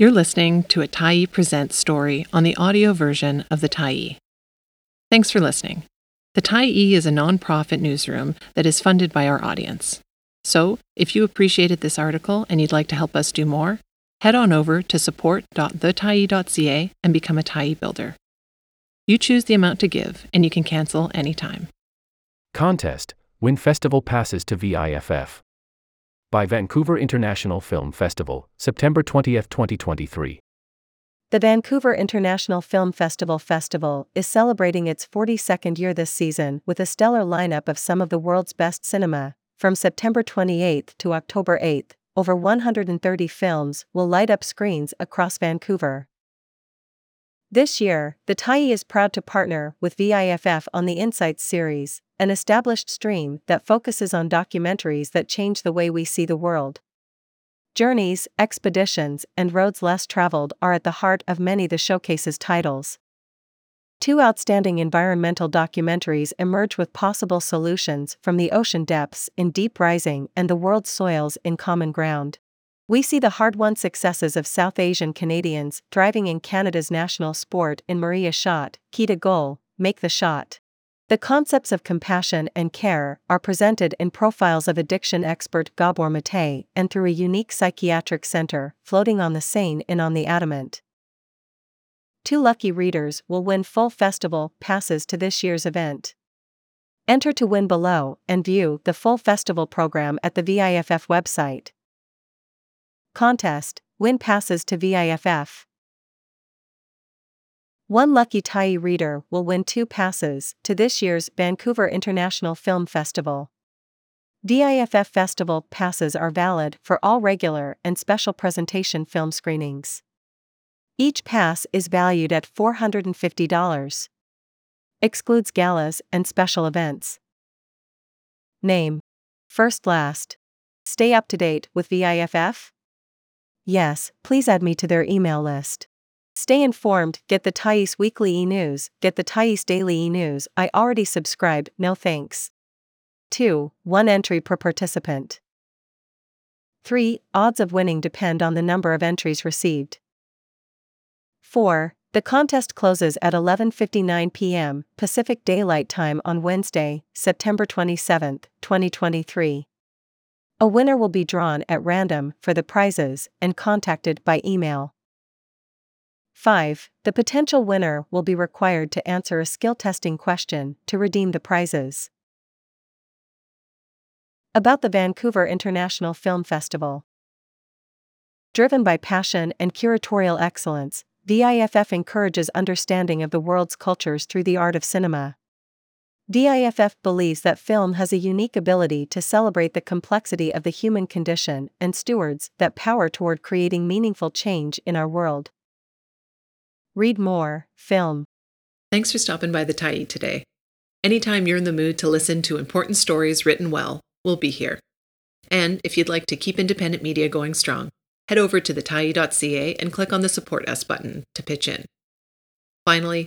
You're listening to a Tyee Presents story on the audio version of the Tyee. Thanks for listening. The Tyee is a nonprofit newsroom that is funded by our audience. So, if you appreciated this article and you'd like to help us do more, head on over to support.thetyee.ca and become a Tyee builder. You choose the amount to give, and you can cancel anytime. Contest Win Festival Passes to VIFF. By Vancouver International Film Festival, September 20, 2023. The Vancouver International Film Festival Festival is celebrating its 42nd year this season with a stellar lineup of some of the world's best cinema. From September 28 to October 8, over 130 films will light up screens across Vancouver. This year, the Tyee is proud to partner with VIFF on the Insights series, an established stream that focuses on documentaries that change the way we see the world. Journeys, expeditions, and roads less traveled are at the heart of many the showcase's titles. Two outstanding environmental documentaries emerge with possible solutions from the ocean depths in Deep Rising and the world's soils in Common Ground. We see the hard won successes of South Asian Canadians thriving in Canada's national sport in Maria Shot, Key to Goal, Make the Shot. The concepts of compassion and care are presented in profiles of addiction expert Gabor Mate and through a unique psychiatric center floating on the Seine and On the Adamant. Two lucky readers will win full festival passes to this year's event. Enter to win below and view the full festival program at the VIFF website. Contest Win passes to VIFF. One lucky Tyee reader will win two passes to this year's Vancouver International Film Festival. VIFF Festival passes are valid for all regular and special presentation film screenings. Each pass is valued at $450. Excludes galas and special events. Name First Last. Stay up to date with VIFF? Yes, please add me to their email list. Stay informed, get the Tyee's Weekly e News, get the Tyee's Daily e News. I already subscribed, no thanks. 2. 1 entry per participant. 3. Odds of winning depend on the number of entries received. 4. The contest closes at 11:59 p.m. Pacific Daylight Time on Wednesday, September 27, 2023. A winner will be drawn at random for the prizes and contacted by email. 5. The potential winner will be required to answer a skill testing question to redeem the prizes. About the Vancouver International Film Festival. Driven by passion and curatorial excellence, VIFF encourages understanding of the world's cultures through the art of cinema. VIFF believes that film has a unique ability to celebrate the complexity of the human condition and stewards that power toward creating meaningful change in our world. Read more, film. Thanks for stopping by the Tyee today. Anytime you're in the mood to listen to important stories written well, we'll be here. And if you'd like to keep independent media going strong, head over to thetyee.ca and click on the Support Us button to pitch in. Finally,